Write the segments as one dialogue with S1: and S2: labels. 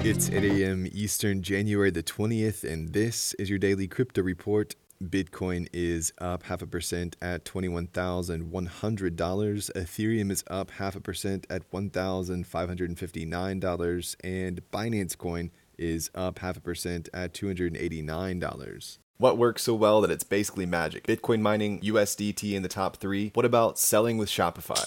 S1: It's 8 a.m. Eastern, January the 20th, and this is your daily crypto report. Bitcoin is up half a percent at $21,100. Ethereum is up half a percent at $1,559. And Binance Coin is up half a percent at $289. What works so well that it's basically magic? Bitcoin mining, USDT in the top three. What about selling with Shopify?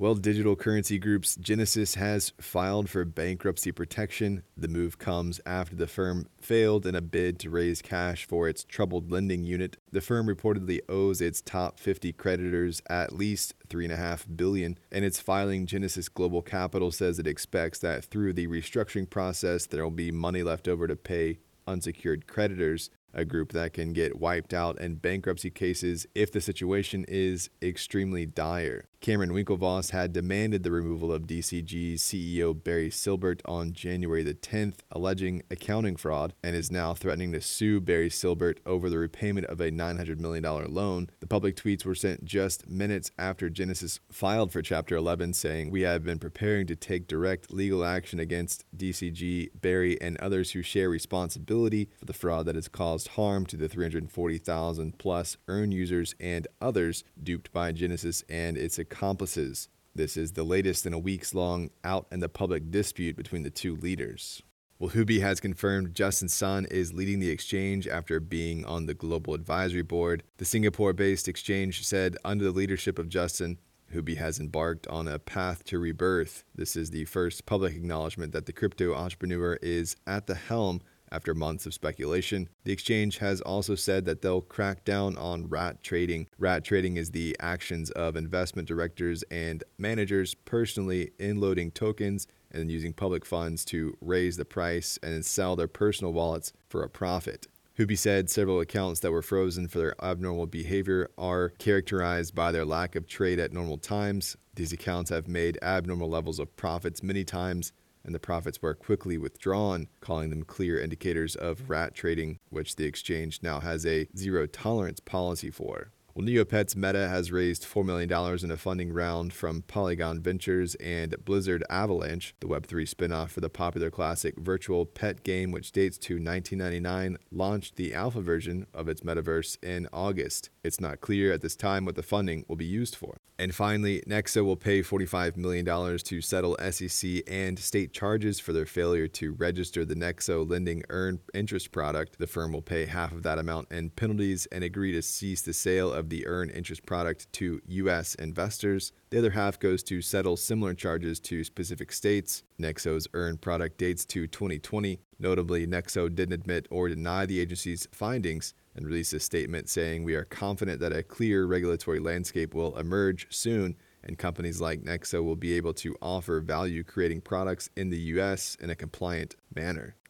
S1: Well, digital currency groups Genesis has filed for bankruptcy protection. The move comes after the firm failed in a bid to raise cash for its troubled lending unit. The firm reportedly owes its top 50 creditors at least 3.5 billion, and its filing Genesis Global Capital says it expects that through the restructuring process there will be money left over to pay unsecured creditors a group that can get wiped out in bankruptcy cases if the situation is extremely dire. Cameron Winklevoss had demanded the removal of DCG's CEO Barry Silbert on January the 10th, alleging accounting fraud, and is now threatening to sue Barry Silbert over the repayment of a $900 million loan. The public tweets were sent just minutes after Genesis filed for Chapter 11, saying, We have been preparing to take direct legal action against DCG, Barry, and others who share responsibility for the fraud that has caused harm to the 340,000 plus earn users and others duped by Genesis and its accomplices. This is the latest in a weeks long out in the public dispute between the two leaders. Well, Huobi has confirmed Justin Sun is leading the exchange after being on the Global Advisory Board. The Singapore based exchange said under the leadership of Justin, Huobi has embarked on a path to rebirth. This is the first public acknowledgement that the crypto entrepreneur is at the helm after months of speculation, the exchange has also said that they'll crack down on rat trading. Rat trading is the actions of investment directors and managers personally inloading tokens and using public funds to raise the price and then sell their personal wallets for a profit. Huobi said several accounts that were frozen for their abnormal behavior are characterized by their lack of trade at normal times. These accounts have made abnormal levels of profits many times and the profits were quickly withdrawn, calling them clear indicators of rat trading, which the exchange now has a zero tolerance policy for. Well, Neopets Meta has raised $4 million in a funding round from Polygon Ventures and Blizzard Avalanche, the Web3 spinoff for the popular classic virtual pet game, which dates to 1999, launched the alpha version of its metaverse in August. It's not clear at this time what the funding will be used for. And finally, Nexo will pay $45 million to settle SEC and state charges for their failure to register the Nexo lending earned interest product. The firm will pay half of that amount in penalties and agree to cease the sale of the earn interest product to U.S. investors. The other half goes to settle similar charges to specific states. Nexo's earn product dates to 2020. Notably, Nexo didn't admit or deny the agency's findings and released a statement saying, We are confident that a clear regulatory landscape will emerge soon and companies like Nexo will be able to offer value creating products in the US in a compliant manner.